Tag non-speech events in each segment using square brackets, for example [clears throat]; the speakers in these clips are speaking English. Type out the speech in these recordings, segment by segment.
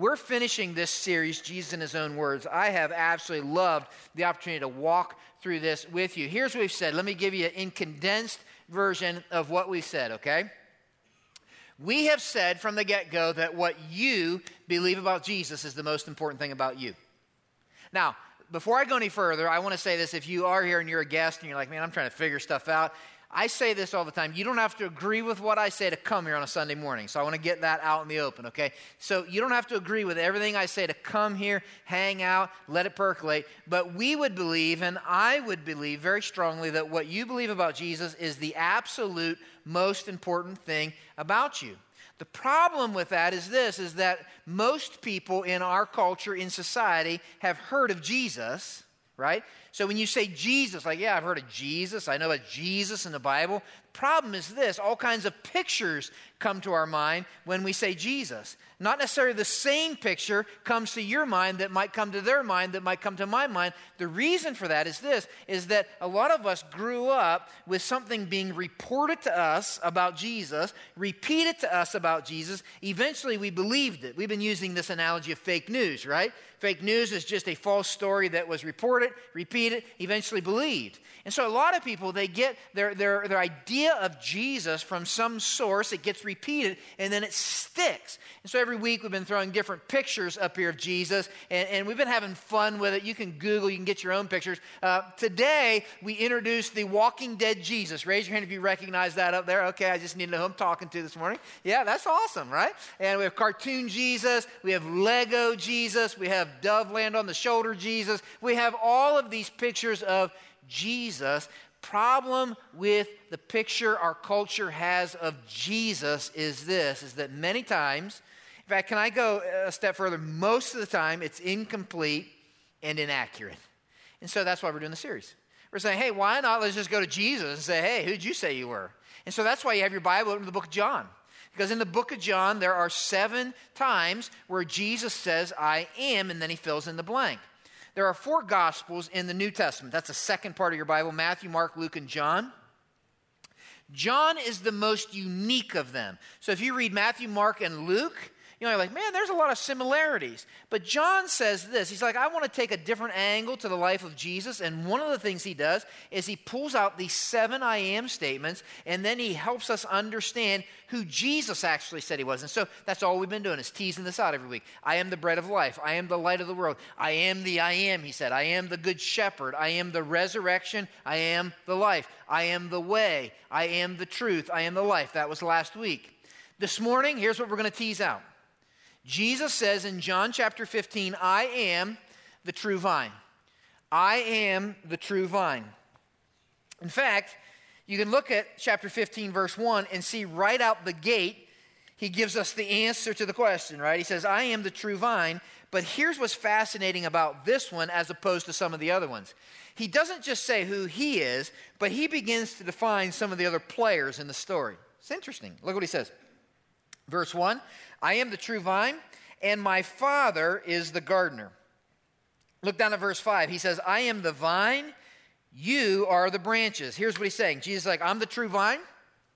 We're finishing this series, Jesus in His Own Words. I have absolutely loved the opportunity to walk through this with you. Here's what we've said. Let me give you an condensed version of what we said, okay? We have said from the get go that what you believe about Jesus is the most important thing about you. Now, before I go any further, I want to say this. If you are here and you're a guest and you're like, man, I'm trying to figure stuff out, I say this all the time. You don't have to agree with what I say to come here on a Sunday morning. So I want to get that out in the open, okay? So you don't have to agree with everything I say to come here, hang out, let it percolate. But we would believe, and I would believe very strongly, that what you believe about Jesus is the absolute most important thing about you. The problem with that is this is that most people in our culture in society have heard of Jesus, right? So when you say Jesus, like, yeah, I've heard of Jesus, I know about Jesus in the Bible. Problem is this all kinds of pictures come to our mind when we say Jesus. Not necessarily the same picture comes to your mind that might come to their mind, that might come to my mind. The reason for that is this is that a lot of us grew up with something being reported to us about Jesus, repeated to us about Jesus. Eventually we believed it. We've been using this analogy of fake news, right? Fake news is just a false story that was reported, repeated, eventually believed. And so a lot of people, they get their, their, their idea of Jesus from some source, it gets repeated, and then it sticks. And so every week we've been throwing different pictures up here of Jesus, and, and we've been having fun with it. You can Google, you can get your own pictures. Uh, today, we introduced the Walking Dead Jesus. Raise your hand if you recognize that up there. Okay, I just need to know who I'm talking to this morning. Yeah, that's awesome, right? And we have cartoon Jesus, we have Lego Jesus, we have Dove Land on the Shoulder Jesus. We have all of these pictures of Jesus. Problem with the picture our culture has of Jesus is this is that many times, in fact, can I go a step further? Most of the time, it's incomplete and inaccurate. And so that's why we're doing the series. We're saying, hey, why not let's just go to Jesus and say, hey, who'd you say you were? And so that's why you have your Bible to the book of John. Because in the book of John, there are seven times where Jesus says, I am, and then he fills in the blank. There are four Gospels in the New Testament. That's the second part of your Bible Matthew, Mark, Luke, and John. John is the most unique of them. So if you read Matthew, Mark, and Luke, you know, you're like, man, there's a lot of similarities. But John says this He's like, I want to take a different angle to the life of Jesus. And one of the things he does is he pulls out these seven I am statements, and then he helps us understand who Jesus actually said he was. And so that's all we've been doing is teasing this out every week. I am the bread of life. I am the light of the world. I am the I am, he said. I am the good shepherd. I am the resurrection. I am the life. I am the way. I am the truth. I am the life. That was last week. This morning, here's what we're going to tease out. Jesus says in John chapter 15, I am the true vine. I am the true vine. In fact, you can look at chapter 15, verse 1, and see right out the gate, he gives us the answer to the question, right? He says, I am the true vine. But here's what's fascinating about this one as opposed to some of the other ones. He doesn't just say who he is, but he begins to define some of the other players in the story. It's interesting. Look what he says. Verse 1 I am the true vine, and my Father is the gardener. Look down at verse 5. He says, I am the vine, you are the branches. Here's what he's saying Jesus is like, I'm the true vine.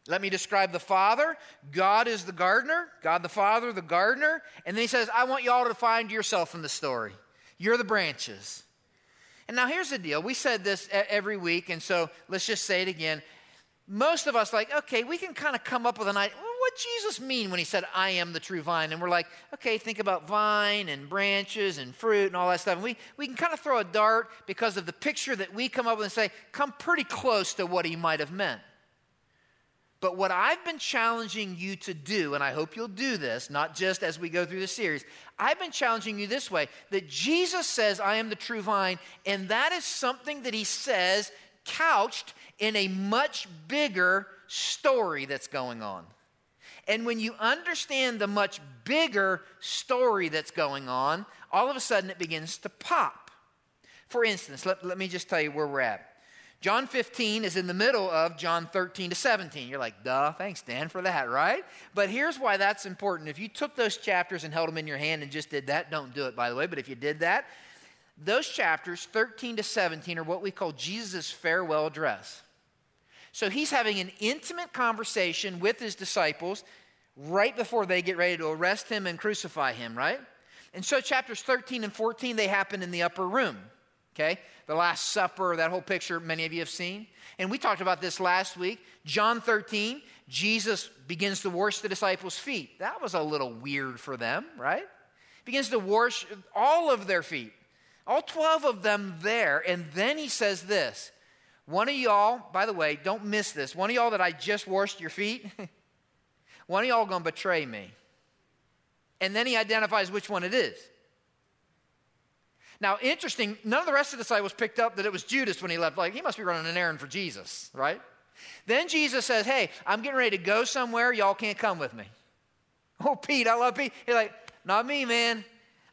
Let me describe the Father. God is the gardener, God the Father, the gardener. And then he says, I want you all to find yourself in the story. You're the branches. And now here's the deal. We said this every week, and so let's just say it again. Most of us, like, okay, we can kind of come up with an idea what Jesus mean when he said, I am the true vine? And we're like, okay, think about vine and branches and fruit and all that stuff. And we, we can kind of throw a dart because of the picture that we come up with and say, come pretty close to what he might have meant. But what I've been challenging you to do, and I hope you'll do this, not just as we go through the series, I've been challenging you this way that Jesus says, I am the true vine, and that is something that he says couched in a much bigger story that's going on. And when you understand the much bigger story that's going on, all of a sudden it begins to pop. For instance, let, let me just tell you where we're at. John 15 is in the middle of John 13 to 17. You're like, duh, thanks, Dan, for that, right? But here's why that's important. If you took those chapters and held them in your hand and just did that, don't do it, by the way, but if you did that, those chapters, 13 to 17, are what we call Jesus' farewell address. So he's having an intimate conversation with his disciples right before they get ready to arrest him and crucify him, right? And so chapters 13 and 14, they happen in the upper room. Okay? The Last Supper, that whole picture many of you have seen. And we talked about this last week. John 13, Jesus begins to wash the disciples' feet. That was a little weird for them, right? Begins to wash all of their feet, all 12 of them there. And then he says this One of y'all, by the way, don't miss this. One of y'all that I just washed your feet, [laughs] one of y'all gonna betray me. And then he identifies which one it is. Now, interesting, none of the rest of the disciples picked up that it was Judas when he left. Like, he must be running an errand for Jesus, right? Then Jesus says, Hey, I'm getting ready to go somewhere. Y'all can't come with me. [laughs] Oh, Pete, I love Pete. He's like, Not me, man.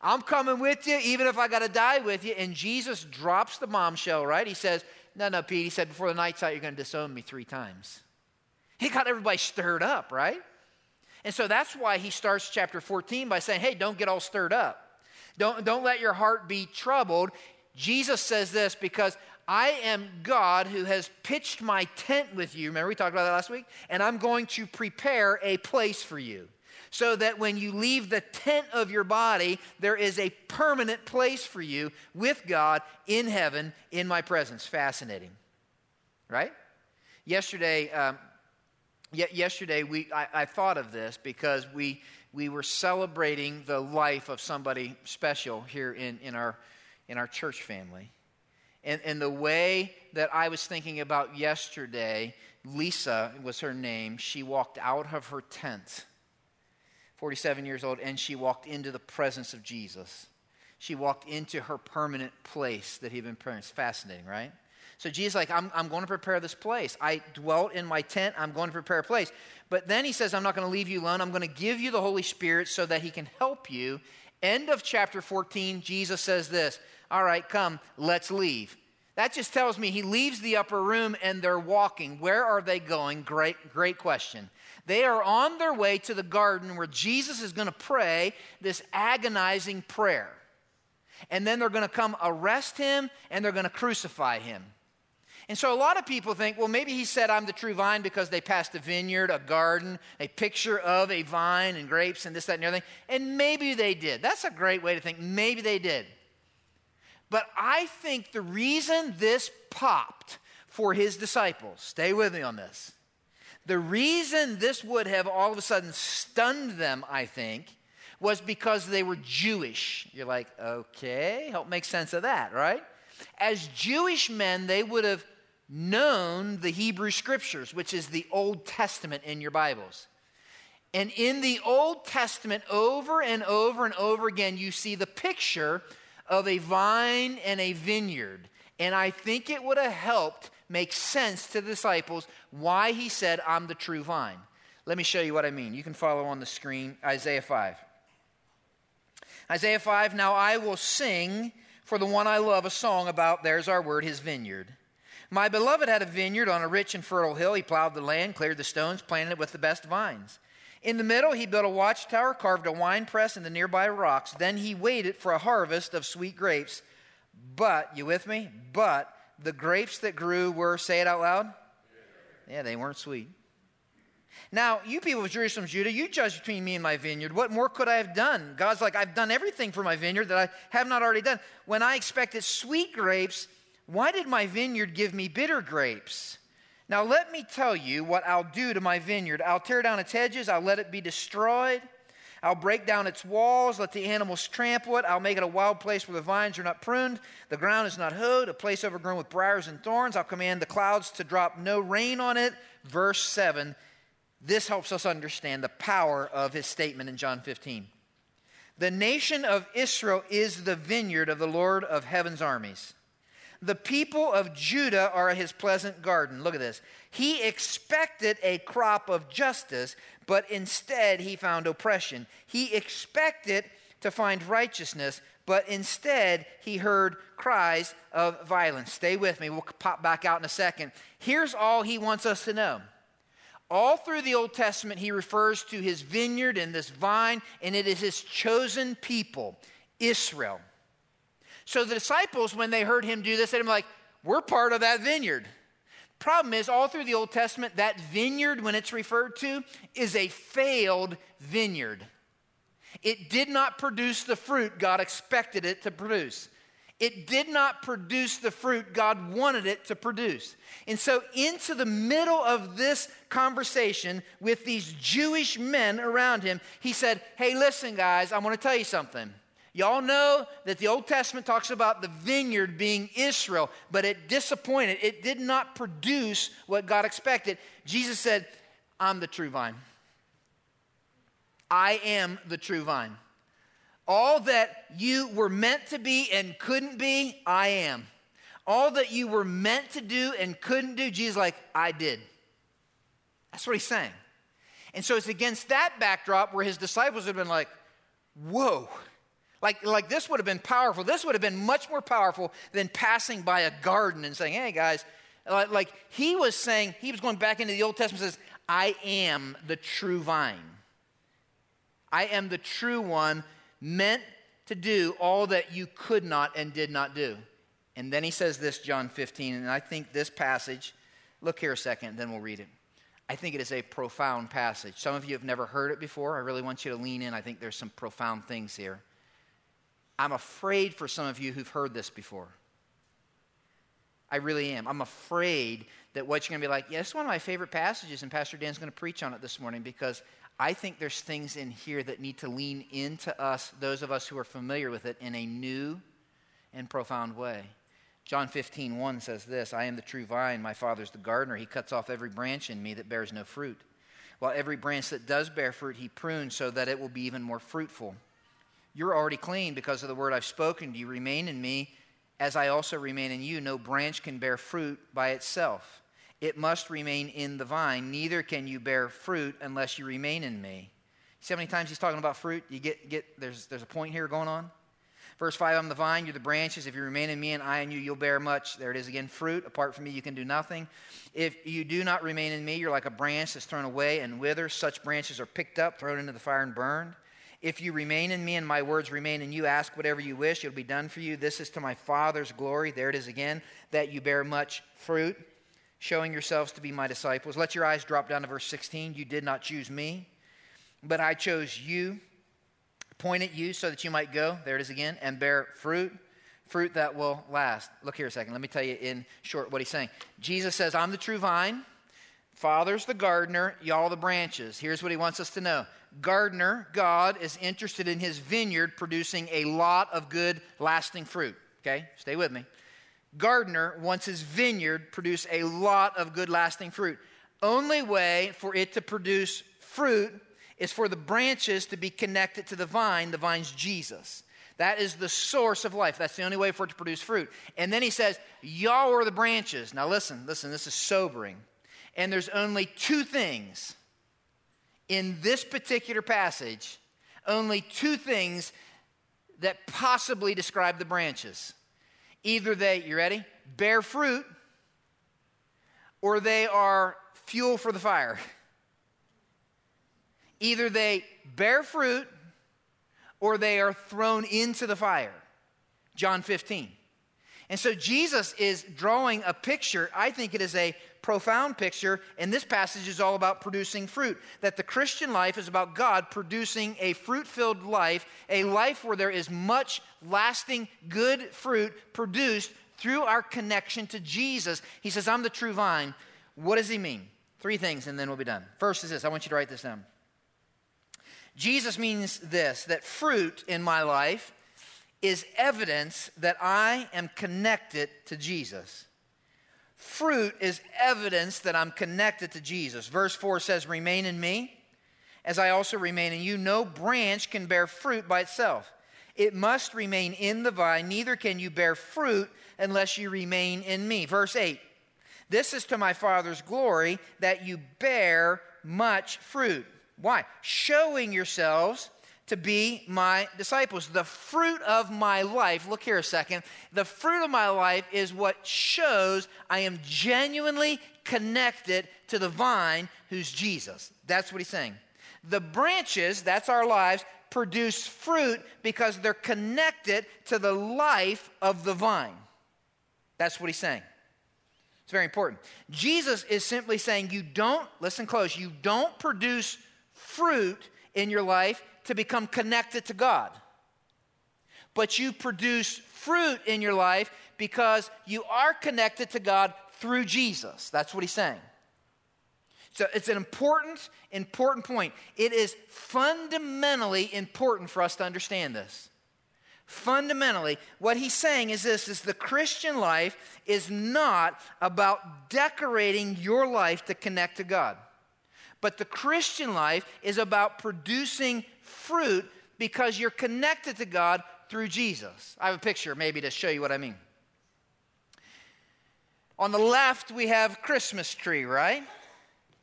I'm coming with you, even if I got to die with you. And Jesus drops the bombshell, right? He says, No, no, Pete. He said, Before the night's out, you're going to disown me three times. He got everybody stirred up, right? And so that's why he starts chapter 14 by saying, Hey, don't get all stirred up. Don't, don't let your heart be troubled. Jesus says this because I am God who has pitched my tent with you. Remember, we talked about that last week? And I'm going to prepare a place for you so that when you leave the tent of your body, there is a permanent place for you with God in heaven in my presence. Fascinating, right? Yesterday, um, yesterday we, I, I thought of this because we we were celebrating the life of somebody special here in, in, our, in our church family. And, and the way that I was thinking about yesterday, Lisa was her name. She walked out of her tent, 47 years old, and she walked into the presence of Jesus. She walked into her permanent place that he'd been preparing. It's fascinating, right? So Jesus like, I'm, I'm going to prepare this place. I dwelt in my tent. I'm going to prepare a place. But then he says, I'm not going to leave you alone. I'm going to give you the Holy Spirit so that he can help you. End of chapter 14, Jesus says this All right, come, let's leave. That just tells me he leaves the upper room and they're walking. Where are they going? Great, great question. They are on their way to the garden where Jesus is going to pray this agonizing prayer. And then they're going to come arrest him and they're going to crucify him. And so a lot of people think, well, maybe he said, I'm the true vine because they passed a vineyard, a garden, a picture of a vine and grapes and this, that, and everything. And maybe they did. That's a great way to think. Maybe they did. But I think the reason this popped for his disciples, stay with me on this. The reason this would have all of a sudden stunned them, I think, was because they were Jewish. You're like, okay, help make sense of that, right? As Jewish men, they would have known the Hebrew scriptures, which is the Old Testament in your Bibles. And in the Old Testament, over and over and over again, you see the picture of a vine and a vineyard. And I think it would have helped make sense to the disciples why he said, I'm the true vine. Let me show you what I mean. You can follow on the screen Isaiah 5. Isaiah 5 Now I will sing for the one I love a song about, there's our word, his vineyard. My beloved had a vineyard on a rich and fertile hill. He plowed the land, cleared the stones, planted it with the best vines. In the middle, he built a watchtower, carved a wine press in the nearby rocks. Then he waited for a harvest of sweet grapes. But, you with me? But the grapes that grew were, say it out loud? Yeah, they weren't sweet. Now, you people of Jerusalem, Judah, you judge between me and my vineyard. What more could I have done? God's like, I've done everything for my vineyard that I have not already done. When I expected sweet grapes, why did my vineyard give me bitter grapes? Now, let me tell you what I'll do to my vineyard. I'll tear down its hedges, I'll let it be destroyed. I'll break down its walls, let the animals trample it. I'll make it a wild place where the vines are not pruned, the ground is not hoed, a place overgrown with briars and thorns. I'll command the clouds to drop no rain on it. Verse 7. This helps us understand the power of his statement in John 15. The nation of Israel is the vineyard of the Lord of heaven's armies. The people of Judah are his pleasant garden. Look at this. He expected a crop of justice, but instead he found oppression. He expected to find righteousness, but instead he heard cries of violence. Stay with me. We'll pop back out in a second. Here's all he wants us to know. All through the Old Testament, he refers to his vineyard and this vine, and it is his chosen people, Israel. So the disciples, when they heard him do this, they're like, We're part of that vineyard. Problem is, all through the Old Testament, that vineyard, when it's referred to, is a failed vineyard. It did not produce the fruit God expected it to produce. It did not produce the fruit God wanted it to produce. And so, into the middle of this conversation with these Jewish men around him, he said, Hey, listen, guys, I want to tell you something. Y'all know that the Old Testament talks about the vineyard being Israel, but it disappointed. It did not produce what God expected. Jesus said, I'm the true vine. I am the true vine. All that you were meant to be and couldn't be, I am. All that you were meant to do and couldn't do, Jesus, like, I did. That's what he's saying. And so it's against that backdrop where his disciples have been like, whoa. Like, like this would have been powerful. This would have been much more powerful than passing by a garden and saying, hey, guys, like he was saying, he was going back into the Old Testament says, I am the true vine. I am the true one meant to do all that you could not and did not do. And then he says this, John 15, and I think this passage, look here a second, then we'll read it. I think it is a profound passage. Some of you have never heard it before. I really want you to lean in. I think there's some profound things here. I'm afraid for some of you who've heard this before. I really am. I'm afraid that what you're going to be like, yeah, it's one of my favorite passages, and Pastor Dan's going to preach on it this morning because I think there's things in here that need to lean into us, those of us who are familiar with it, in a new and profound way. John 15, 1 says this I am the true vine, my father's the gardener. He cuts off every branch in me that bears no fruit. While every branch that does bear fruit, he prunes so that it will be even more fruitful. You're already clean because of the word I've spoken to you. Remain in me as I also remain in you. No branch can bear fruit by itself it must remain in the vine. Neither can you bear fruit unless you remain in me. See how many times he's talking about fruit? You get, get there's, there's a point here going on. Verse 5 I'm the vine, you're the branches. If you remain in me and I in you, you'll bear much. There it is again fruit. Apart from me, you can do nothing. If you do not remain in me, you're like a branch that's thrown away and withers. Such branches are picked up, thrown into the fire, and burned. If you remain in me and my words remain in you, ask whatever you wish, it'll be done for you. This is to my Father's glory. There it is again, that you bear much fruit showing yourselves to be my disciples. Let your eyes drop down to verse 16. You did not choose me, but I chose you, appointed you so that you might go, there it is again, and bear fruit, fruit that will last. Look here a second. Let me tell you in short what he's saying. Jesus says, I'm the true vine, Father's the gardener, y'all the branches. Here's what he wants us to know. Gardener, God, is interested in his vineyard producing a lot of good, lasting fruit. Okay, stay with me gardener wants his vineyard produce a lot of good lasting fruit. Only way for it to produce fruit is for the branches to be connected to the vine. The vine's Jesus. That is the source of life. That's the only way for it to produce fruit. And then he says, Y'all are the branches. Now listen, listen, this is sobering. And there's only two things in this particular passage, only two things that possibly describe the branches. Either they, you ready, bear fruit, or they are fuel for the fire. Either they bear fruit, or they are thrown into the fire. John 15. And so Jesus is drawing a picture. I think it is a profound picture, and this passage is all about producing fruit. That the Christian life is about God producing a fruit filled life, a life where there is much lasting good fruit produced through our connection to Jesus. He says, I'm the true vine. What does he mean? Three things, and then we'll be done. First is this I want you to write this down. Jesus means this that fruit in my life is evidence that I am connected to Jesus. Fruit is evidence that I'm connected to Jesus. Verse 4 says, Remain in me, as I also remain in you. No branch can bear fruit by itself. It must remain in the vine, neither can you bear fruit unless you remain in me. Verse 8 This is to my Father's glory that you bear much fruit. Why? Showing yourselves to be my disciples. The fruit of my life, look here a second, the fruit of my life is what shows I am genuinely connected to the vine who's Jesus. That's what he's saying. The branches, that's our lives, produce fruit because they're connected to the life of the vine. That's what he's saying. It's very important. Jesus is simply saying you don't, listen close, you don't produce fruit in your life to become connected to God. But you produce fruit in your life because you are connected to God through Jesus. That's what he's saying. So it's an important, important point. It is fundamentally important for us to understand this. Fundamentally, what he's saying is this is the Christian life is not about decorating your life to connect to God. But the Christian life is about producing fruit because you're connected to God through Jesus. I have a picture maybe to show you what I mean. On the left, we have Christmas tree, right?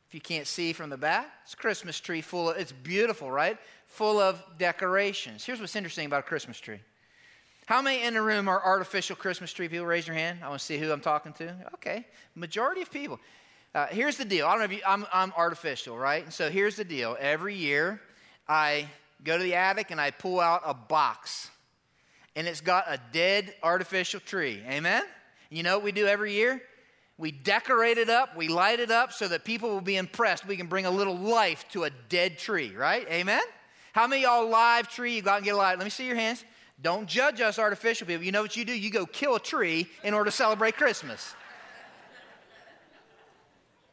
If you can't see from the back, it's Christmas tree full of, it's beautiful, right? Full of decorations. Here's what's interesting about a Christmas tree. How many in the room are artificial Christmas tree people? Raise your hand. I want to see who I'm talking to. Okay, majority of people. Uh, here's the deal. I don't know if you, I'm, I'm artificial, right? And so here's the deal. Every year, I go to the attic and I pull out a box, and it's got a dead artificial tree. Amen? You know what we do every year? We decorate it up, we light it up so that people will be impressed. We can bring a little life to a dead tree, right? Amen? How many y'all live tree? You go out and get a live. Let me see your hands. Don't judge us artificial people. You know what you do? You go kill a tree in order to celebrate Christmas.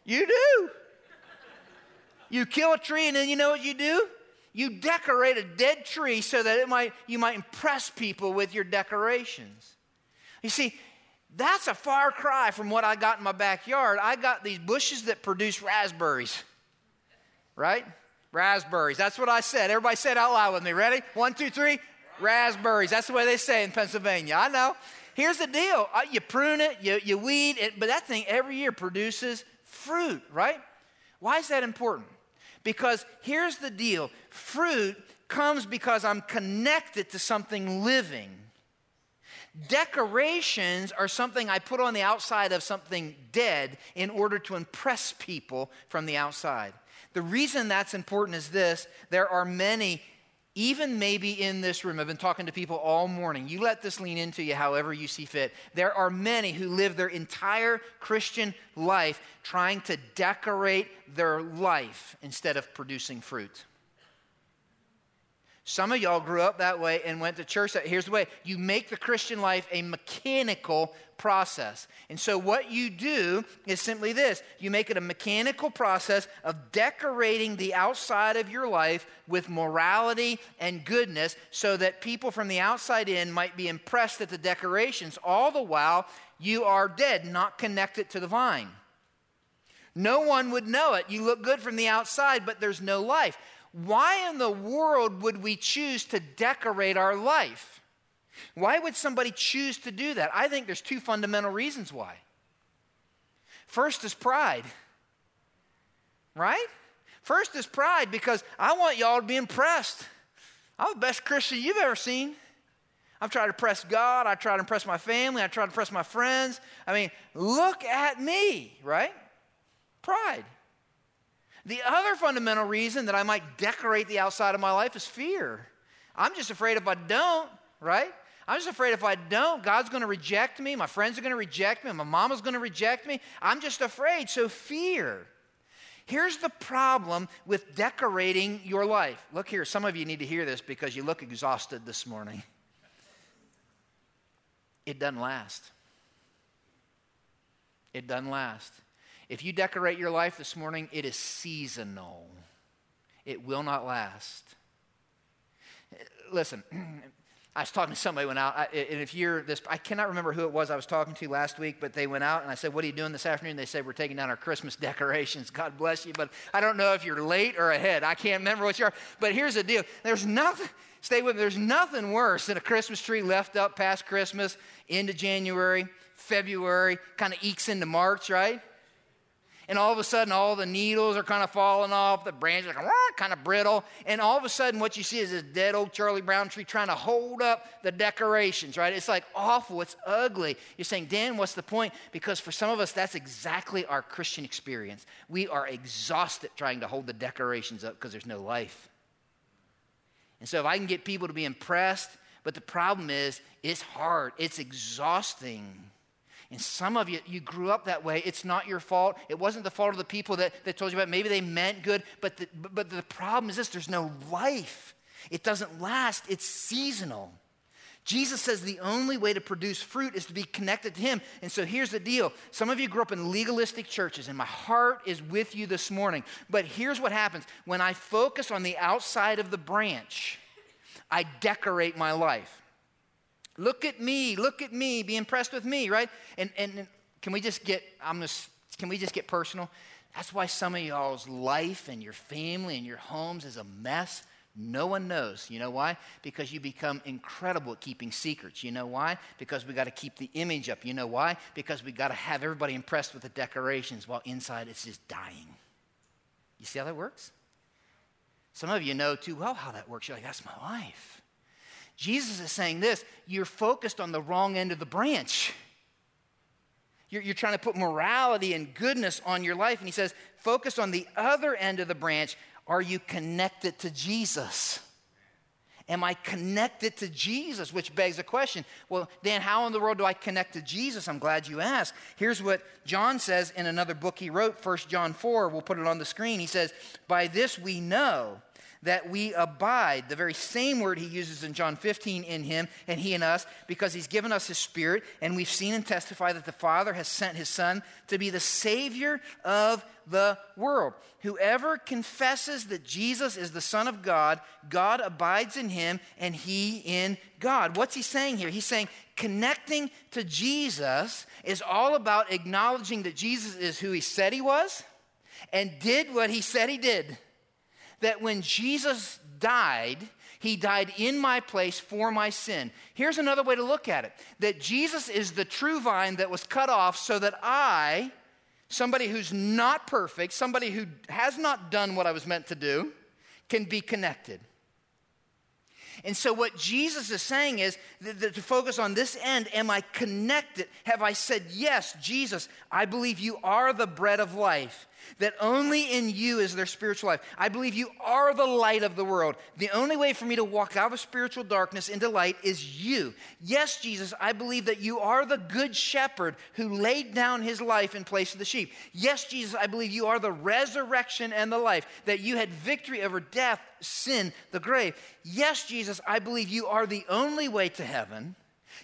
You do. You kill a tree, and then you know what you do? You decorate a dead tree so that it might, you might impress people with your decorations. You see, that's a far cry from what I got in my backyard. I got these bushes that produce raspberries, right? Raspberries. That's what I said. Everybody said out loud with me. Ready? One, two, three. Raspberries. That's the way they say in Pennsylvania. I know. Here's the deal uh, you prune it, you, you weed it, but that thing every year produces fruit, right? Why is that important? Because here's the deal fruit comes because I'm connected to something living. Decorations are something I put on the outside of something dead in order to impress people from the outside. The reason that's important is this there are many even maybe in this room, I've been talking to people all morning. You let this lean into you however you see fit. There are many who live their entire Christian life trying to decorate their life instead of producing fruit. Some of y'all grew up that way and went to church. Here's the way you make the Christian life a mechanical process. And so, what you do is simply this you make it a mechanical process of decorating the outside of your life with morality and goodness so that people from the outside in might be impressed at the decorations, all the while you are dead, not connected to the vine. No one would know it. You look good from the outside, but there's no life. Why in the world would we choose to decorate our life? Why would somebody choose to do that? I think there's two fundamental reasons why. First is pride, right? First is pride because I want y'all to be impressed. I'm the best Christian you've ever seen. I've tried to impress God. I try to impress my family. I try to impress my friends. I mean, look at me, right? Pride. The other fundamental reason that I might decorate the outside of my life is fear. I'm just afraid if I don't, right? I'm just afraid if I don't, God's going to reject me, my friends are going to reject me, my mama's going to reject me. I'm just afraid. So, fear. Here's the problem with decorating your life. Look here, some of you need to hear this because you look exhausted this morning. It doesn't last. It doesn't last. If you decorate your life this morning, it is seasonal, it will not last. Listen, [clears throat] I was talking to somebody went out, and if you're this, I cannot remember who it was I was talking to last week, but they went out, and I said, "What are you doing this afternoon?" They said, "We're taking down our Christmas [laughs] decorations." God bless you, but I don't know if you're late or ahead. I can't remember what you are. But here's the deal: there's nothing. Stay with me. There's nothing worse than a Christmas tree left up past Christmas into January, February, kind of ekes into March, right? And all of a sudden all the needles are kind of falling off, the branches are kind of brittle, and all of a sudden what you see is this dead old Charlie Brown tree trying to hold up the decorations, right? It's like awful, it's ugly. You're saying, Dan, what's the point? Because for some of us, that's exactly our Christian experience. We are exhausted trying to hold the decorations up because there's no life. And so if I can get people to be impressed, but the problem is, it's hard, it's exhausting. And some of you, you grew up that way. It's not your fault. It wasn't the fault of the people that, that told you about it. Maybe they meant good, but the, but the problem is this there's no life. It doesn't last, it's seasonal. Jesus says the only way to produce fruit is to be connected to Him. And so here's the deal. Some of you grew up in legalistic churches, and my heart is with you this morning. But here's what happens when I focus on the outside of the branch, I decorate my life. Look at me, look at me, be impressed with me, right? And, and can we just get, I'm gonna, can we just get personal? That's why some of y'all's life and your family and your homes is a mess no one knows. You know why? Because you become incredible at keeping secrets. You know why? Because we got to keep the image up. You know why? Because we got to have everybody impressed with the decorations while inside it's just dying. You see how that works? Some of you know too well how that works. You're like, that's my life. Jesus is saying this you're focused on the wrong end of the branch. You're, you're, trying to put morality and goodness on your life. And he says, focus on the other end of the branch are you connected to Jesus? Am I connected to Jesus? Which begs a question. Well, Dan, how in the world do I connect to Jesus? I'm glad you asked. Here's what John says in another book he wrote, 1 John 4. We'll put it on the screen. He says, By this we know that we abide, the very same word he uses in John 15 in him and he in us, because he's given us his spirit, and we've seen and testify that the Father has sent his Son to be the Savior of the world. Whoever confesses that Jesus is the Son of God, God abides in him and he in God. What's he saying here? He's saying connecting to Jesus is all about acknowledging that Jesus is who he said he was and did what he said he did that when Jesus died, he died in my place for my sin. Here's another way to look at it that Jesus is the true vine that was cut off so that I, somebody who's not perfect, somebody who has not done what I was meant to do, can be connected. And so, what Jesus is saying is that, that to focus on this end, am I connected? Have I said, Yes, Jesus, I believe you are the bread of life that only in you is there spiritual life. I believe you are the light of the world. The only way for me to walk out of spiritual darkness into light is you. Yes, Jesus, I believe that you are the good shepherd who laid down his life in place of the sheep. Yes, Jesus, I believe you are the resurrection and the life, that you had victory over death, sin, the grave. Yes, Jesus, I believe you are the only way to heaven.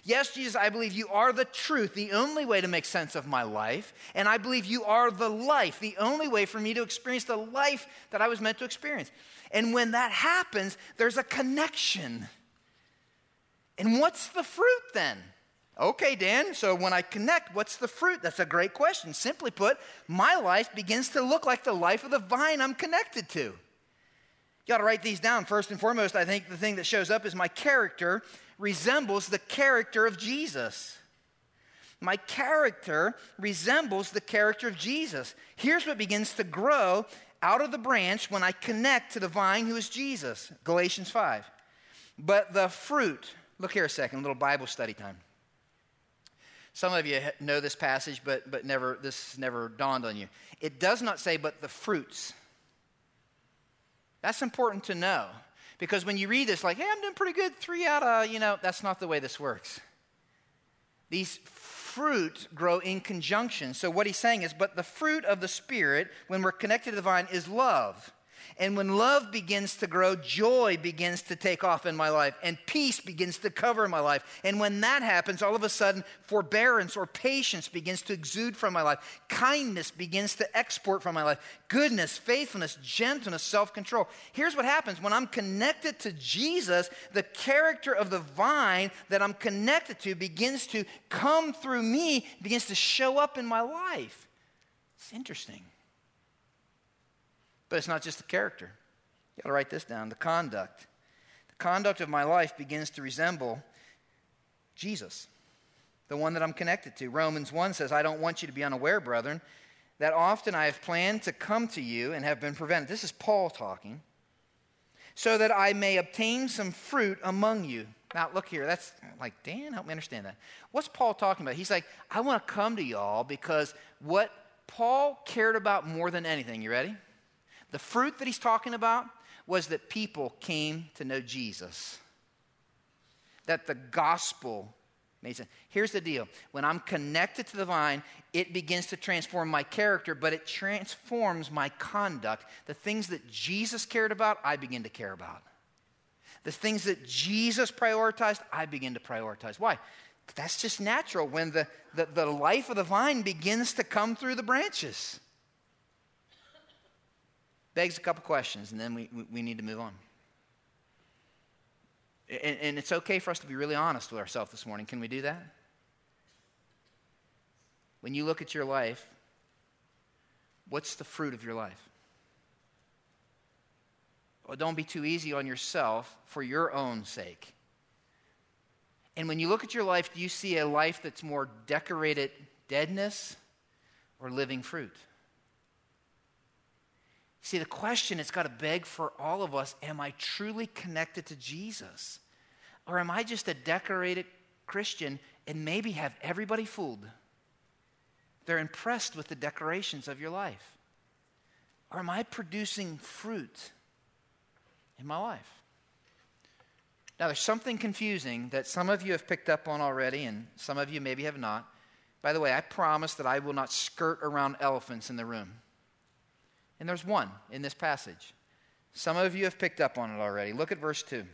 Yes, Jesus, I believe you are the truth, the only way to make sense of my life. And I believe you are the life, the only way for me to experience the life that I was meant to experience. And when that happens, there's a connection. And what's the fruit then? Okay, Dan, so when I connect, what's the fruit? That's a great question. Simply put, my life begins to look like the life of the vine I'm connected to. You ought to write these down. First and foremost, I think the thing that shows up is my character resembles the character of Jesus. My character resembles the character of Jesus. Here's what begins to grow out of the branch when I connect to the vine who is Jesus. Galatians 5. But the fruit, look here a second, a little Bible study time. Some of you know this passage, but, but never, this never dawned on you. It does not say, but the fruits. That's important to know. Because when you read this, like, hey, I'm doing pretty good, three out of, you know, that's not the way this works. These fruit grow in conjunction. So what he's saying is, but the fruit of the Spirit, when we're connected to the vine, is love and when love begins to grow, joy begins to take off in my life, and peace begins to cover my life. And when that happens, all of a sudden, forbearance or patience begins to exude from my life. Kindness begins to export from my life. Goodness, faithfulness, gentleness, self control. Here's what happens when I'm connected to Jesus, the character of the vine that I'm connected to begins to come through me, begins to show up in my life. It's interesting. But it's not just the character. You got to write this down the conduct. The conduct of my life begins to resemble Jesus, the one that I'm connected to. Romans 1 says, I don't want you to be unaware, brethren, that often I have planned to come to you and have been prevented. This is Paul talking. So that I may obtain some fruit among you. Now, look here. That's like, Dan, help me understand that. What's Paul talking about? He's like, I want to come to y'all because what Paul cared about more than anything, you ready? The fruit that he's talking about was that people came to know Jesus, that the gospel made sense. Here's the deal when I'm connected to the vine, it begins to transform my character, but it transforms my conduct. The things that Jesus cared about, I begin to care about. The things that Jesus prioritized, I begin to prioritize. Why? That's just natural when the, the, the life of the vine begins to come through the branches. Begs a couple questions, and then we, we need to move on. And, and it's okay for us to be really honest with ourselves this morning. Can we do that? When you look at your life, what's the fruit of your life? Well, don't be too easy on yourself for your own sake. And when you look at your life, do you see a life that's more decorated deadness or living fruit? See, the question it's got to beg for all of us am I truly connected to Jesus? Or am I just a decorated Christian and maybe have everybody fooled? They're impressed with the decorations of your life. Or am I producing fruit in my life? Now, there's something confusing that some of you have picked up on already, and some of you maybe have not. By the way, I promise that I will not skirt around elephants in the room. And there's one in this passage. Some of you have picked up on it already. Look at verse 2.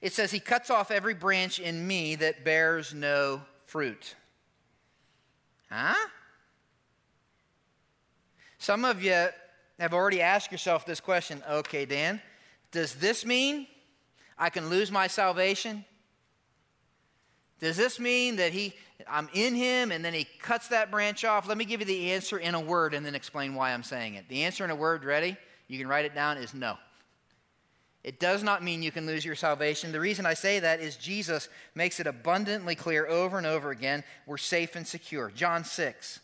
It says, He cuts off every branch in me that bears no fruit. Huh? Some of you have already asked yourself this question okay, Dan, does this mean I can lose my salvation? Does this mean that he, I'm in him and then he cuts that branch off? Let me give you the answer in a word and then explain why I'm saying it. The answer in a word, ready? You can write it down, is no. It does not mean you can lose your salvation. The reason I say that is Jesus makes it abundantly clear over and over again we're safe and secure. John 6.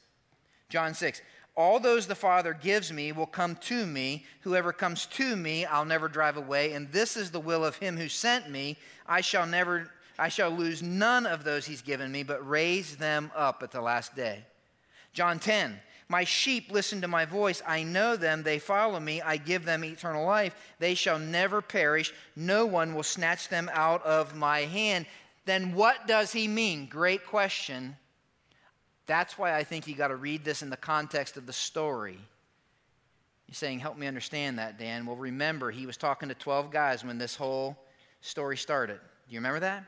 John 6. All those the Father gives me will come to me. Whoever comes to me, I'll never drive away. And this is the will of him who sent me. I shall never I shall lose none of those he's given me, but raise them up at the last day. John 10. My sheep listen to my voice. I know them. They follow me. I give them eternal life. They shall never perish. No one will snatch them out of my hand. Then what does he mean? Great question. That's why I think you got to read this in the context of the story. You're saying, Help me understand that, Dan. Well, remember, he was talking to 12 guys when this whole story started. Do you remember that?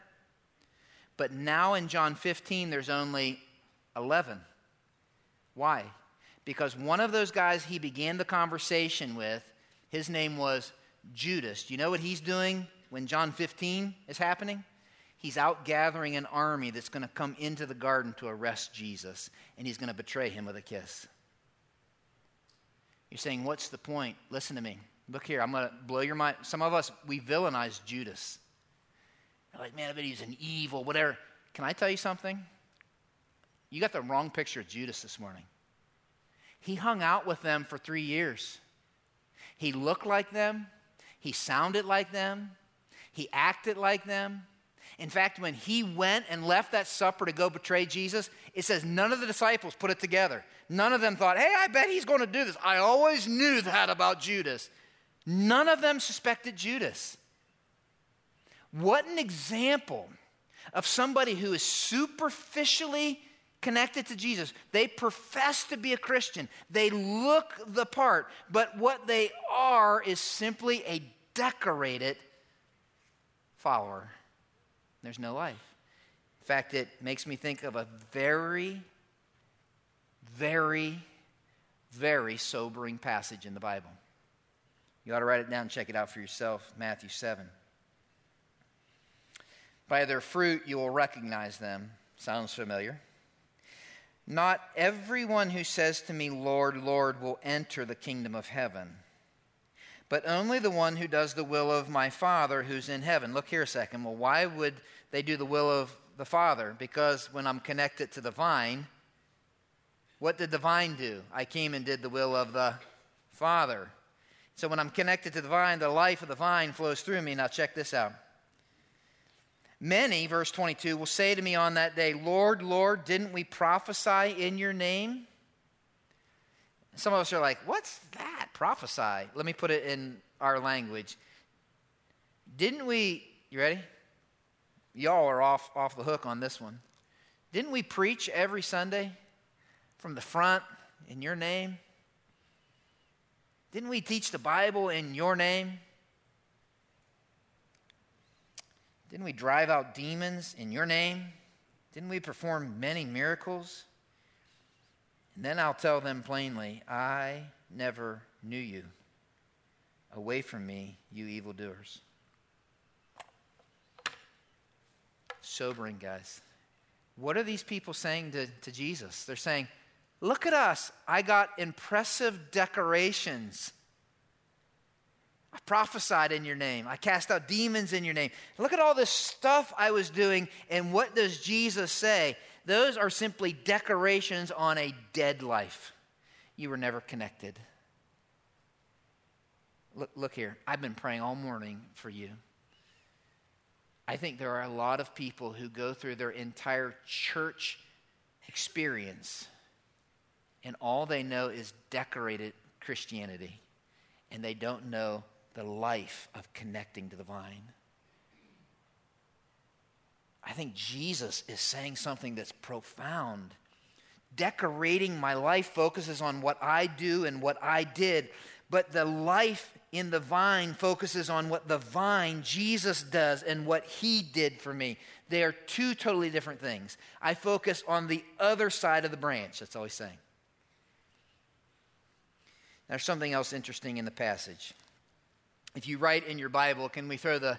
But now in John 15, there's only 11. Why? Because one of those guys he began the conversation with, his name was Judas. Do you know what he's doing when John 15 is happening? He's out gathering an army that's going to come into the garden to arrest Jesus, and he's going to betray him with a kiss. You're saying, What's the point? Listen to me. Look here, I'm going to blow your mind. Some of us, we villainize Judas. You're like, man, I bet he's an evil, whatever. Can I tell you something? You got the wrong picture of Judas this morning. He hung out with them for three years. He looked like them, he sounded like them, he acted like them. In fact, when he went and left that supper to go betray Jesus, it says none of the disciples put it together. None of them thought, hey, I bet he's going to do this. I always knew that about Judas. None of them suspected Judas. What an example of somebody who is superficially connected to Jesus. They profess to be a Christian, they look the part, but what they are is simply a decorated follower. There's no life. In fact, it makes me think of a very, very, very sobering passage in the Bible. You ought to write it down and check it out for yourself Matthew 7. By their fruit you will recognize them. Sounds familiar. Not everyone who says to me, Lord, Lord, will enter the kingdom of heaven, but only the one who does the will of my Father who's in heaven. Look here a second. Well, why would they do the will of the Father? Because when I'm connected to the vine, what did the vine do? I came and did the will of the Father. So when I'm connected to the vine, the life of the vine flows through me. Now, check this out. Many, verse 22, will say to me on that day, Lord, Lord, didn't we prophesy in your name? Some of us are like, What's that? Prophesy. Let me put it in our language. Didn't we, you ready? Y'all are off, off the hook on this one. Didn't we preach every Sunday from the front in your name? Didn't we teach the Bible in your name? Didn't we drive out demons in your name? Didn't we perform many miracles? And then I'll tell them plainly, I never knew you. Away from me, you evildoers. Sobering, guys. What are these people saying to, to Jesus? They're saying, Look at us. I got impressive decorations. I prophesied in your name. I cast out demons in your name. Look at all this stuff I was doing. And what does Jesus say? Those are simply decorations on a dead life. You were never connected. Look, look here. I've been praying all morning for you. I think there are a lot of people who go through their entire church experience and all they know is decorated Christianity, and they don't know the life of connecting to the vine. I think Jesus is saying something that's profound. Decorating my life focuses on what I do and what I did, but the life in the vine focuses on what the vine, Jesus, does and what he did for me. They are two totally different things. I focus on the other side of the branch. That's all he's saying. There's something else interesting in the passage. If you write in your Bible, can we throw the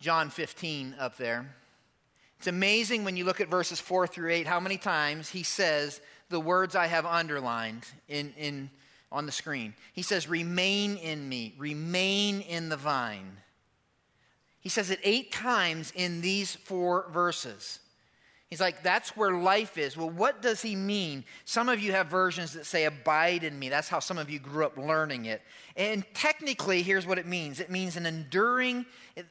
John 15 up there? It's amazing when you look at verses 4 through 8 how many times he says the words I have underlined in, in, on the screen. He says, Remain in me, remain in the vine. He says it eight times in these four verses. He's like, that's where life is. Well, what does he mean? Some of you have versions that say, abide in me. That's how some of you grew up learning it. And technically, here's what it means it means an enduring,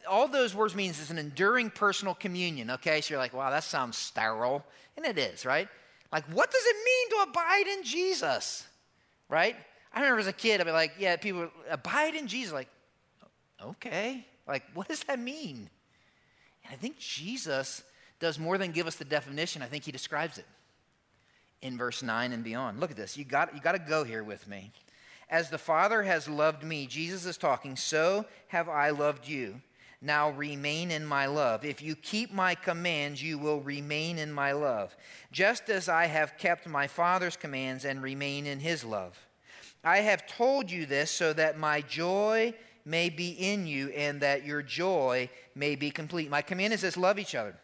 all those words means is an enduring personal communion, okay? So you're like, wow, that sounds sterile. And it is, right? Like, what does it mean to abide in Jesus, right? I remember as a kid, I'd be like, yeah, people, abide in Jesus. Like, okay. Like, what does that mean? And I think Jesus does more than give us the definition, I think he describes it in verse 9 and beyond. Look at this. You got, you got to go here with me. As the Father has loved me, Jesus is talking, so have I loved you. Now remain in my love. If you keep my commands, you will remain in my love, just as I have kept my Father's commands and remain in his love. I have told you this so that my joy may be in you and that your joy may be complete. My command is this love each other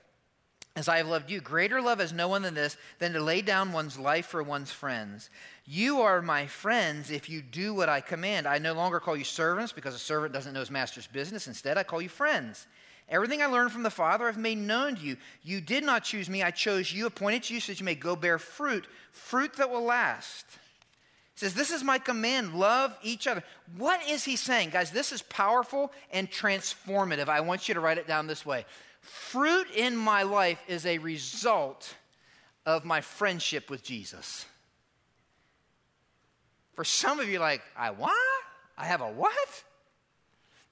as I have loved you. Greater love has no one than this, than to lay down one's life for one's friends. You are my friends if you do what I command. I no longer call you servants because a servant doesn't know his master's business. Instead, I call you friends. Everything I learned from the Father I've made known to you. You did not choose me, I chose you, appointed you so that you may go bear fruit, fruit that will last. Says, This is my command love each other. What is he saying? Guys, this is powerful and transformative. I want you to write it down this way. Fruit in my life is a result of my friendship with Jesus. For some of you, like, I what? I have a what?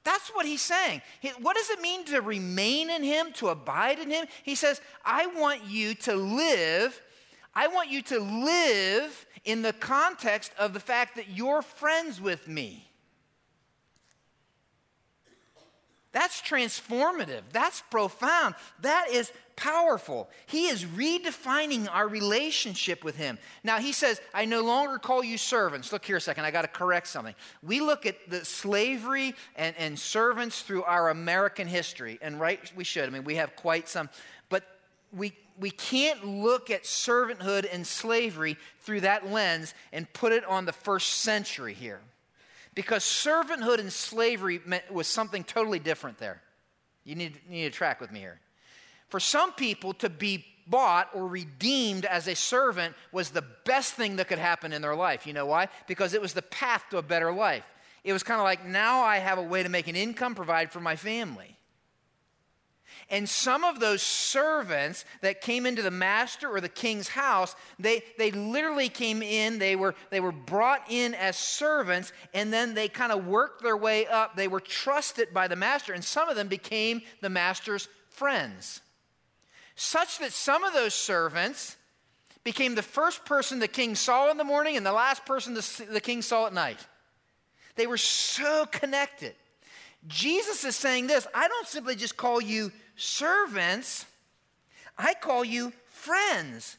That's what he's saying. What does it mean to remain in him, to abide in him? He says, I want you to live, I want you to live in the context of the fact that you're friends with me. That's transformative. That's profound. That is powerful. He is redefining our relationship with Him. Now, He says, I no longer call you servants. Look here a second, I got to correct something. We look at the slavery and, and servants through our American history, and right, we should. I mean, we have quite some, but we, we can't look at servanthood and slavery through that lens and put it on the first century here because servanthood and slavery meant, was something totally different there. You need, you need to track with me here. For some people, to be bought or redeemed as a servant was the best thing that could happen in their life. You know why? Because it was the path to a better life. It was kind of like now I have a way to make an income, provide for my family. And some of those servants that came into the master or the king's house, they, they literally came in, they were, they were brought in as servants, and then they kind of worked their way up. They were trusted by the master, and some of them became the master's friends. Such that some of those servants became the first person the king saw in the morning and the last person the, the king saw at night. They were so connected. Jesus is saying this I don't simply just call you servants, I call you friends.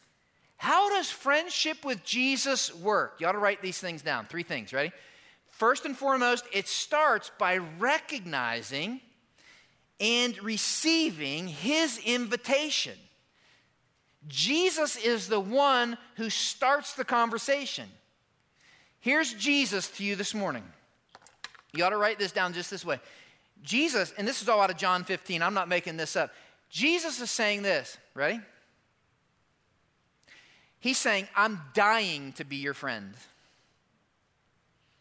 How does friendship with Jesus work? You ought to write these things down. Three things, ready? First and foremost, it starts by recognizing and receiving his invitation. Jesus is the one who starts the conversation. Here's Jesus to you this morning. You ought to write this down just this way. Jesus, and this is all out of John 15, I'm not making this up. Jesus is saying this, ready? He's saying, I'm dying to be your friend.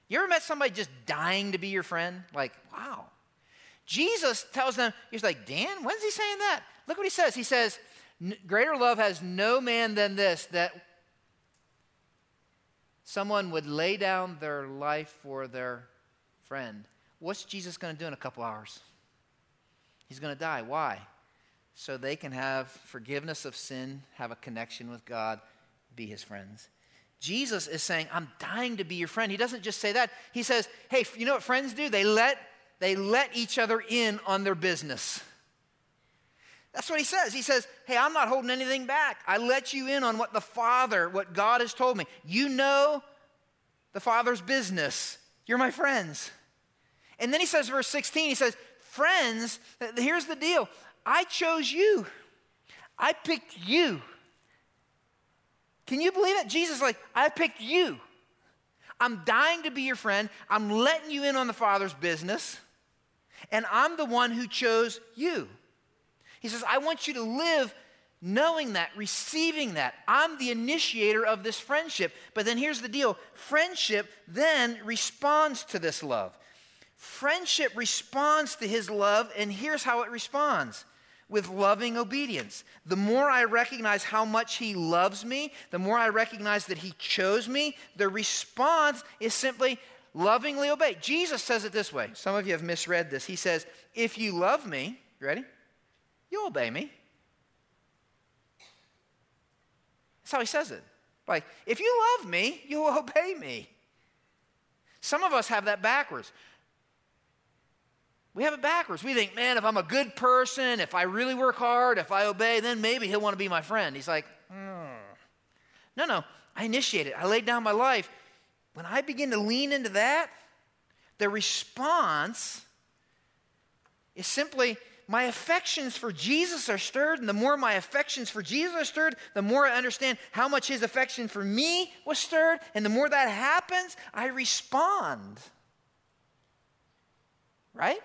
You ever met somebody just dying to be your friend? Like, wow. Jesus tells them, he's like, Dan, when's he saying that? Look what he says. He says, Greater love has no man than this, that someone would lay down their life for their friend. What's Jesus going to do in a couple hours? He's going to die. Why? So they can have forgiveness of sin, have a connection with God, be his friends. Jesus is saying, I'm dying to be your friend. He doesn't just say that. He says, hey, you know what friends do? They let, they let each other in on their business. That's what he says. He says, Hey, I'm not holding anything back. I let you in on what the Father, what God has told me. You know the Father's business. You're my friends. And then he says, verse 16, he says, Friends, here's the deal. I chose you. I picked you. Can you believe it? Jesus like, I picked you. I'm dying to be your friend. I'm letting you in on the Father's business. And I'm the one who chose you. He says, I want you to live knowing that, receiving that. I'm the initiator of this friendship. But then here's the deal friendship then responds to this love. Friendship responds to his love, and here's how it responds with loving obedience. The more I recognize how much He loves me, the more I recognize that He chose me, the response is simply lovingly obey. Jesus says it this way. Some of you have misread this. He says, If you love me, ready? You'll obey me. That's how He says it. Like, if you love me, you'll [laughs] obey me. Some of us have that backwards. We have it backwards. We think, man, if I'm a good person, if I really work hard, if I obey, then maybe he'll want to be my friend. He's like, mm. no, no. I initiate it. I laid down my life. When I begin to lean into that, the response is simply my affections for Jesus are stirred, and the more my affections for Jesus are stirred, the more I understand how much his affection for me was stirred, and the more that happens, I respond. Right?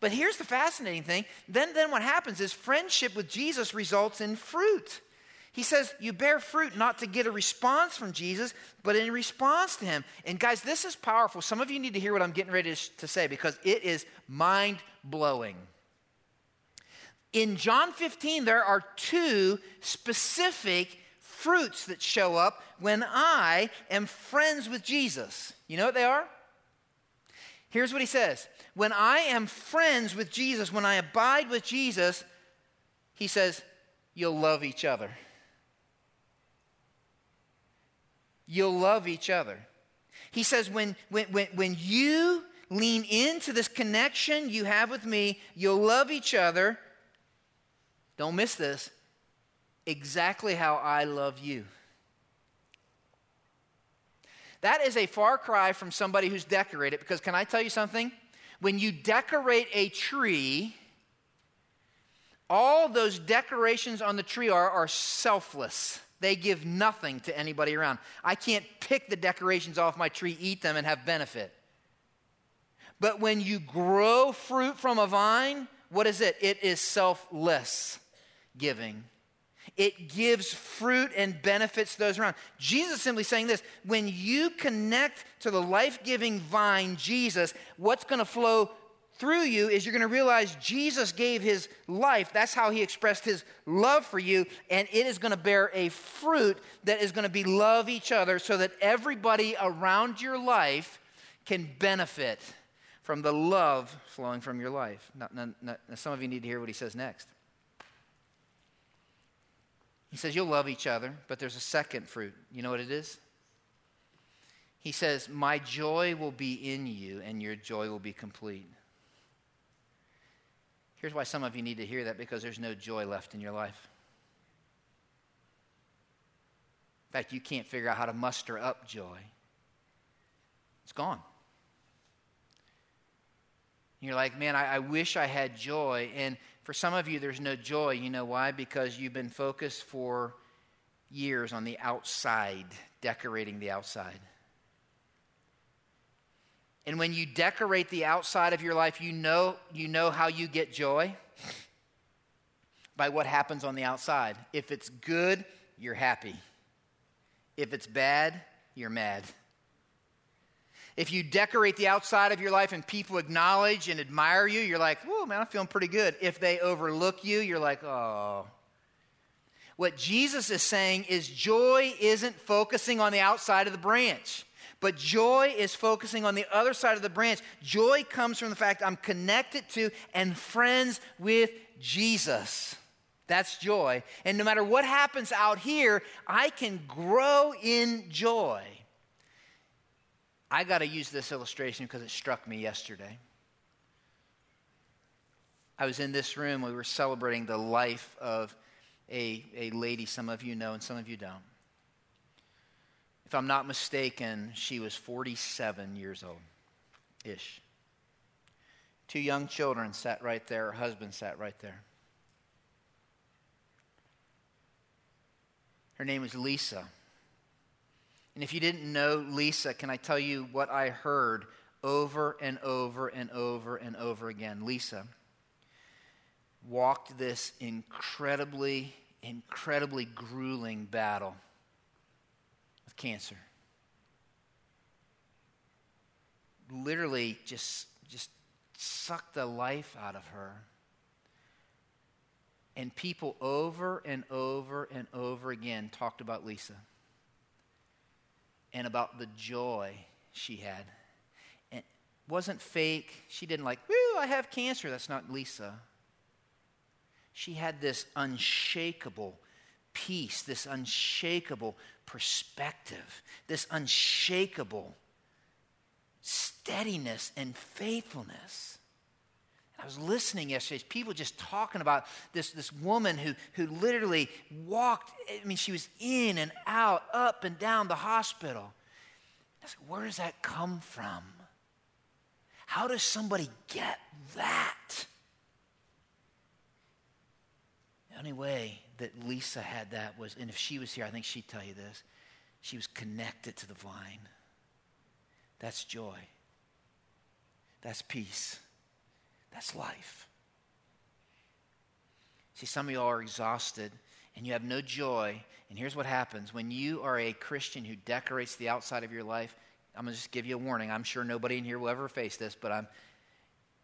But here's the fascinating thing. Then, then what happens is friendship with Jesus results in fruit. He says, You bear fruit not to get a response from Jesus, but in response to him. And guys, this is powerful. Some of you need to hear what I'm getting ready to say because it is mind blowing. In John 15, there are two specific fruits that show up when I am friends with Jesus. You know what they are? Here's what he says When I am friends with Jesus, when I abide with Jesus, he says, You'll love each other. You'll love each other. He says, when, when, when, when you lean into this connection you have with me, you'll love each other. Don't miss this. Exactly how I love you. That is a far cry from somebody who's decorated, because can I tell you something? When you decorate a tree, all those decorations on the tree are, are selfless. They give nothing to anybody around. I can't pick the decorations off my tree, eat them, and have benefit. But when you grow fruit from a vine, what is it? It is selfless giving it gives fruit and benefits those around. Jesus simply saying this when you connect to the life giving vine, Jesus, what's going to flow through you is you're going to realize Jesus gave his life. That's how he expressed his love for you. And it is going to bear a fruit that is going to be love each other so that everybody around your life can benefit from the love flowing from your life. Now, now, now, some of you need to hear what he says next. He says, You'll love each other, but there's a second fruit. You know what it is? He says, My joy will be in you, and your joy will be complete. Here's why some of you need to hear that because there's no joy left in your life. In fact, you can't figure out how to muster up joy. It's gone. You're like, man, I, I, wish I had joy. And for some of you, there's no joy. You know why? Because you've been focused for years on the outside, decorating the outside. And when you decorate the outside of your life, you know, you know how you get joy? [laughs] By what happens on the outside. If it's good, you're happy. If it's bad, you're mad. If you decorate the outside of your life and people acknowledge and admire you, you're like, whoa, man, I'm feeling pretty good. If they overlook you, you're like, oh. What Jesus is saying is joy isn't focusing on the outside of the branch. But joy is focusing on the other side of the branch. Joy comes from the fact I'm connected to and friends with Jesus. That's joy. And no matter what happens out here, I can grow in joy. I got to use this illustration because it struck me yesterday. I was in this room, we were celebrating the life of a, a lady some of you know and some of you don't. If I'm not mistaken, she was 47 years old ish. Two young children sat right there, her husband sat right there. Her name was Lisa. And if you didn't know Lisa, can I tell you what I heard over and over and over and over again? Lisa walked this incredibly, incredibly grueling battle with cancer. Literally just, just sucked the life out of her. And people over and over and over again talked about Lisa and about the joy she had. It wasn't fake. She didn't like, woo, I have cancer. That's not Lisa. She had this unshakable peace, this unshakable perspective, this unshakable steadiness and faithfulness. I was listening yesterday, people just talking about this, this woman who, who literally walked, I mean, she was in and out, up and down the hospital. I said, where does that come from? How does somebody get that? The only way that Lisa had that was, and if she was here, I think she'd tell you this. She was connected to the vine. That's joy. That's peace. That's life. See, some of y'all are exhausted and you have no joy. And here's what happens when you are a Christian who decorates the outside of your life. I'm going to just give you a warning. I'm sure nobody in here will ever face this, but I'm,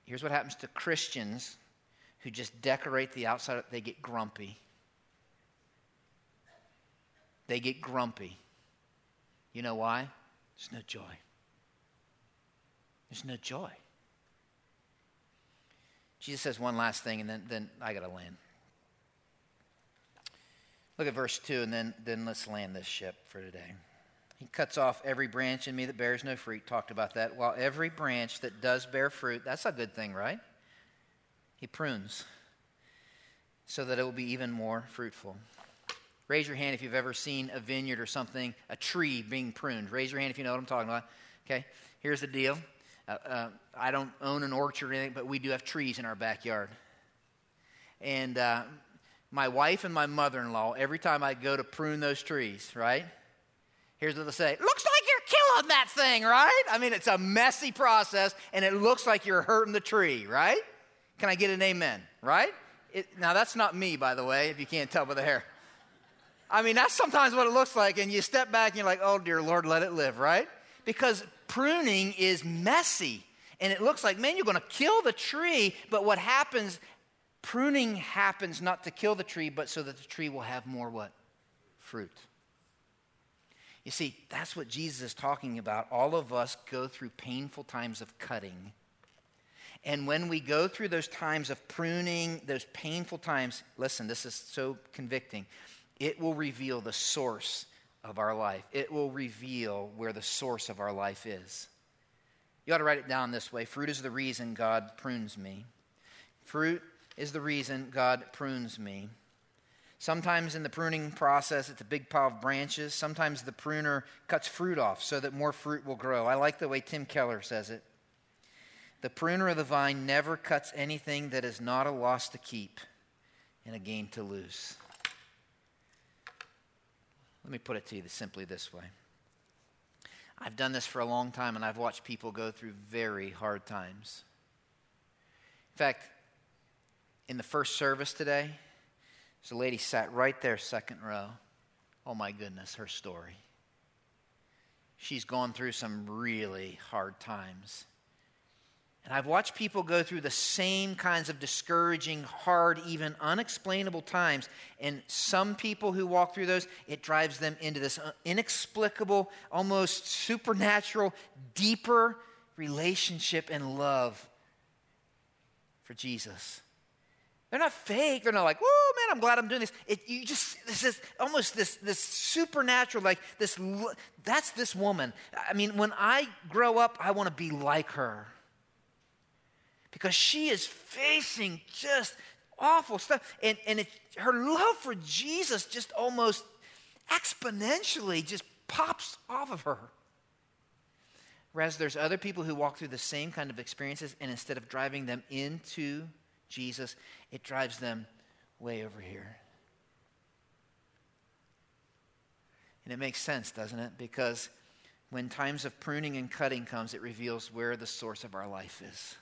here's what happens to Christians who just decorate the outside. They get grumpy they get grumpy. You know why? There's no joy. There's no joy. Jesus says one last thing, and then, then I got to land. Look at verse 2, and then, then let's land this ship for today. He cuts off every branch in me that bears no fruit. Talked about that. While every branch that does bear fruit, that's a good thing, right? He prunes so that it will be even more fruitful. Raise your hand if you've ever seen a vineyard or something, a tree being pruned. Raise your hand if you know what I'm talking about. Okay, here's the deal. Uh, uh, I don't own an orchard or anything, but we do have trees in our backyard. And uh, my wife and my mother in law, every time I go to prune those trees, right? Here's what they say Looks like you're killing that thing, right? I mean, it's a messy process, and it looks like you're hurting the tree, right? Can I get an amen, right? It, now, that's not me, by the way, if you can't tell by the hair. I mean, that's sometimes what it looks like. And you step back and you're like, oh, dear Lord, let it live, right? Because pruning is messy. And it looks like, man, you're going to kill the tree. But what happens, pruning happens not to kill the tree, but so that the tree will have more what? Fruit. You see, that's what Jesus is talking about. All of us go through painful times of cutting. And when we go through those times of pruning, those painful times, listen, this is so convicting it will reveal the source of our life. It will reveal where the source of our life is. You ought to write it down this way fruit is the reason God prunes me. Fruit is the reason God prunes me. Sometimes in the pruning process, it's a big pile of branches. Sometimes the pruner cuts fruit off so that more fruit will grow. I like the way Tim Keller says it. The pruner of the vine never cuts anything that is not a loss to keep and a gain to lose. Let me put it to you simply this way I've done this for a long time, and I've watched people go through very hard times. In fact, in the first service today, there's a lady sat right there, second row. Oh my goodness, her story. She's gone through some really hard times. And I've watched people go through the same kinds of discouraging, hard, even unexplainable times. And some people who walk through those, it drives them into this uh, inexplicable, almost supernatural, deeper relationship and love for Jesus. They're not fake. They're not like, "Oh man, I'm glad I'm doing this." It, you just this is almost this this supernatural, like this. That's this woman. I mean, when I grow up, I want to be like her because she is facing just awful stuff. And, and it, her love for Jesus just almost exponentially just pops off of her. Whereas there's other people who walk through the same kind of experiences, and instead of driving them into Jesus, it drives them way over here. And it makes sense, doesn't it? Because when times of pruning and cutting comes, it reveals where the source of our life is.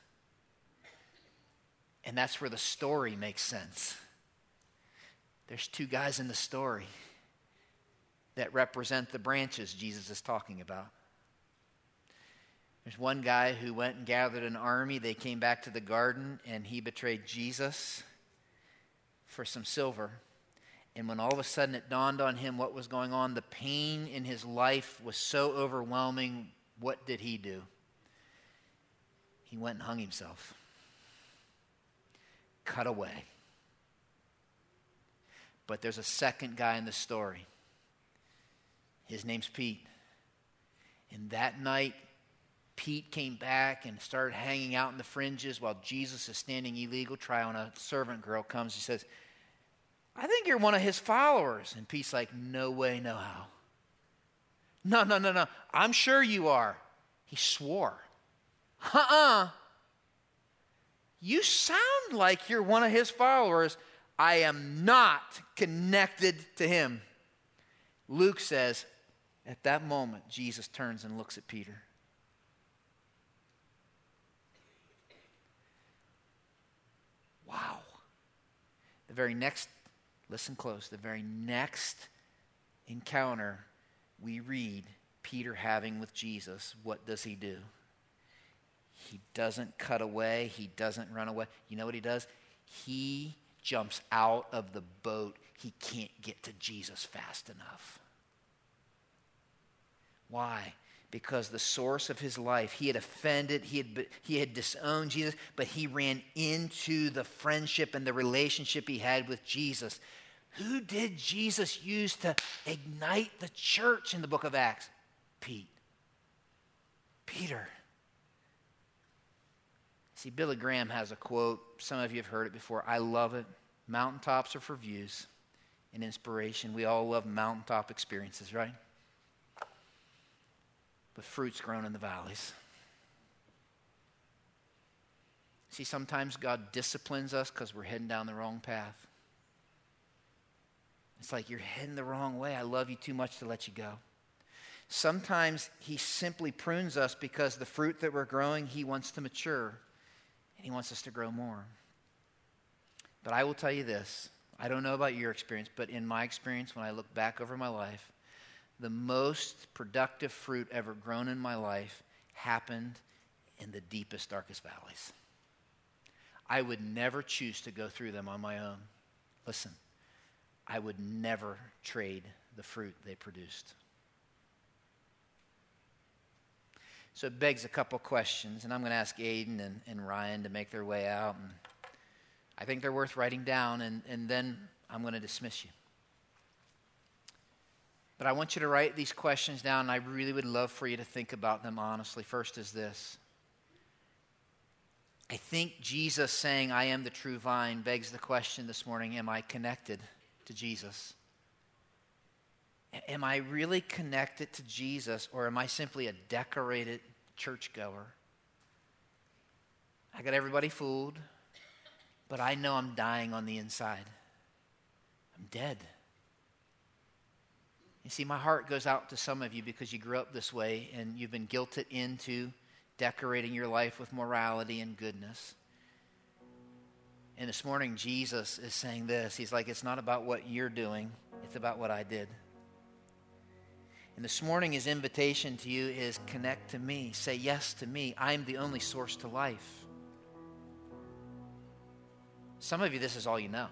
And that's where the story makes sense. There's two guys in the story that represent the branches Jesus is talking about. There's one guy who went and gathered an army. They came back to the garden, and he betrayed Jesus for some silver. And when all of a sudden it dawned on him what was going on, the pain in his life was so overwhelming. What did he do? He went and hung himself cut away. But there's a second guy in the story. His name's Pete. And that night, Pete came back and started hanging out in the fringes while Jesus is standing illegal trial. And a servant girl comes. She says, I think you're one of his followers. And Pete's like, No way, no how. No, no, no, no. I'm sure you are. He swore. Uh uh-uh. uh you sound like you're one of his followers. I am not connected to him. Luke says, at that moment, Jesus turns and looks at Peter. Wow. The very next, listen close, the very next encounter we read Peter having with Jesus, what does he do? He doesn't cut away, he doesn't run away. You know what he does? He jumps out of the boat. He can't get to Jesus fast enough. Why? Because the source of his life, he had offended, he had, he had disowned Jesus, but he ran into the friendship and the relationship he had with Jesus. Who did Jesus use to ignite the church in the book of Acts? Pete. Peter. See, Billy Graham has a quote. Some of you have heard it before. I love it. Mountaintops are for views and inspiration. We all love mountaintop experiences, right? But fruit's grown in the valleys. See, sometimes God disciplines us because we're heading down the wrong path. It's like you're heading the wrong way. I love you too much to let you go. Sometimes He simply prunes us because the fruit that we're growing, He wants to mature. He wants us to grow more. But I will tell you this I don't know about your experience, but in my experience, when I look back over my life, the most productive fruit ever grown in my life happened in the deepest, darkest valleys. I would never choose to go through them on my own. Listen, I would never trade the fruit they produced. So it begs a couple questions, and I'm going to ask Aiden and, and Ryan to make their way out. And I think they're worth writing down, and, and then I'm going to dismiss you. But I want you to write these questions down, and I really would love for you to think about them honestly. First is this I think Jesus saying, I am the true vine, begs the question this morning Am I connected to Jesus? Am I really connected to Jesus, or am I simply a decorated churchgoer? I got everybody fooled, but I know I'm dying on the inside. I'm dead. You see, my heart goes out to some of you because you grew up this way and you've been guilted into decorating your life with morality and goodness. And this morning, Jesus is saying this He's like, it's not about what you're doing, it's about what I did. And this morning, his invitation to you is connect to me. Say yes to me. I'm the only source to life. Some of you, this is all you know.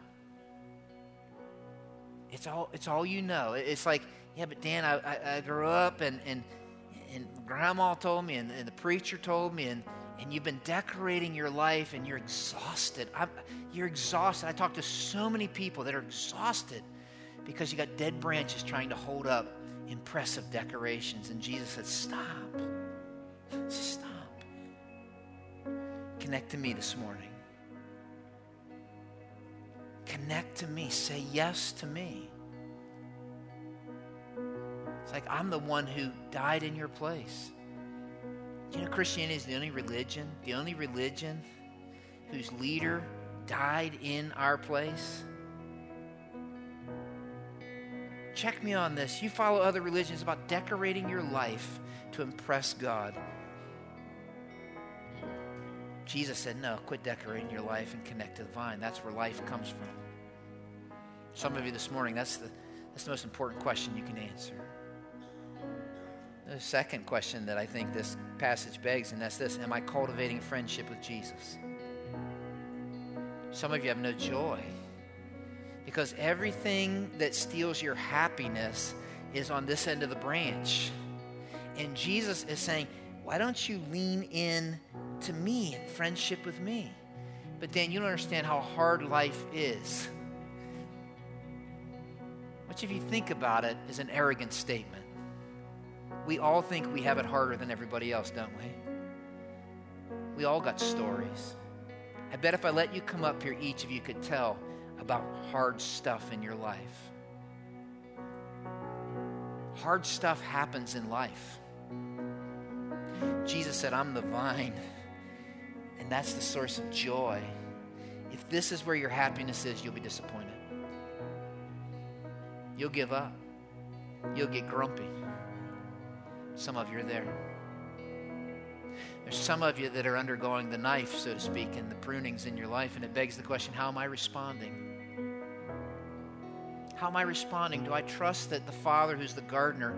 It's all, it's all you know. It's like, yeah, but Dan, I, I, I grew up and, and, and grandma told me and, and, the preacher told me, and, and you've been decorating your life and you're exhausted. I'm, you're exhausted. I talk to so many people that are exhausted because you got dead branches trying to hold up impressive decorations. And Jesus said, Stop. Stop. Connect to me this morning. Connect to me. Say yes to me. It's like I'm the one who died in your place. You know, Christianity is the only religion, the only religion whose leader died in our place. Check me on this. You follow other religions about decorating your life to impress God. Jesus said, No, quit decorating your life and connect to the vine. That's where life comes from. Some of you this morning, that's the, that's the most important question you can answer. The second question that I think this passage begs, and that's this Am I cultivating friendship with Jesus? Some of you have no joy because everything that steals your happiness is on this end of the branch. And Jesus is saying, Why don't you lean in to me friendship with me? But Dan, you don't understand how hard life is. Which, if you think about it, is an arrogant statement. We all think we have it harder than everybody else, don't we? We all got stories. I bet if I let you come up here, each of you could tell about hard stuff in your life. Hard stuff happens in life. Jesus said, I'm the vine, and that's the source of joy. If this is where your happiness is, you'll be disappointed. You'll give up. You'll get grumpy. Some of you are there. There's some of you that are undergoing the knife, so to speak, and the prunings in your life, and it begs the question how am I responding? How am I responding? Do I trust that the Father, who's the gardener,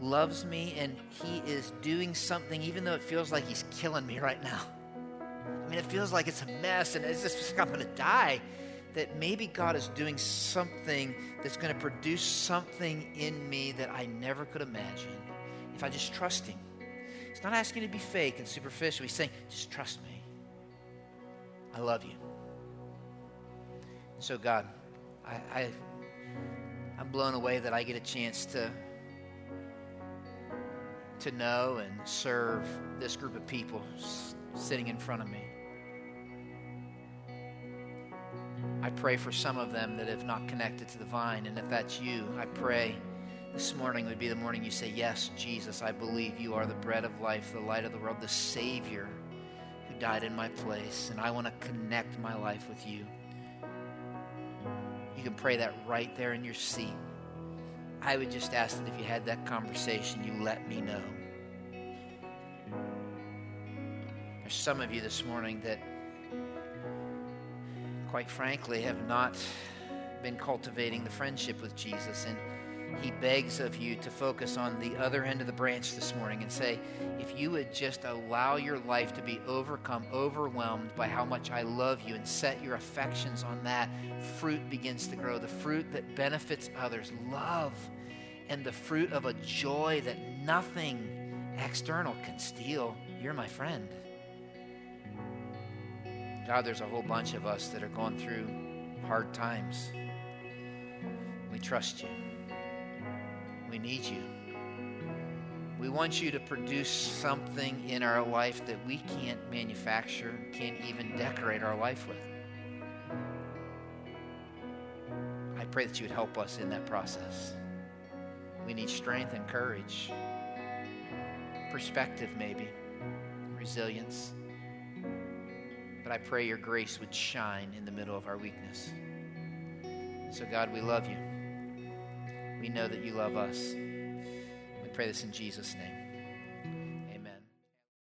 loves me and He is doing something, even though it feels like He's killing me right now? I mean, it feels like it's a mess and it's just like I'm going to die. That maybe God is doing something that's going to produce something in me that I never could imagine if I just trust Him. He's not asking to be fake and superficial. He's saying, just trust me. I love you. So, God, I, I I'm blown away that I get a chance to to know and serve this group of people sitting in front of me. I pray for some of them that have not connected to the vine, and if that's you, I pray this morning would be the morning you say, Yes, Jesus, I believe you are the bread of life, the light of the world, the Savior who died in my place, and I want to connect my life with you. You can pray that right there in your seat. I would just ask that if you had that conversation, you let me know. There's some of you this morning that, quite frankly, have not been cultivating the friendship with Jesus. And he begs of you to focus on the other end of the branch this morning and say, if you would just allow your life to be overcome, overwhelmed by how much I love you, and set your affections on that, fruit begins to grow. The fruit that benefits others, love, and the fruit of a joy that nothing external can steal. You're my friend. God, there's a whole bunch of us that are going through hard times. We trust you. We need you. We want you to produce something in our life that we can't manufacture, can't even decorate our life with. I pray that you would help us in that process. We need strength and courage, perspective, maybe, resilience. But I pray your grace would shine in the middle of our weakness. So, God, we love you. We know that you love us. We pray this in Jesus' name.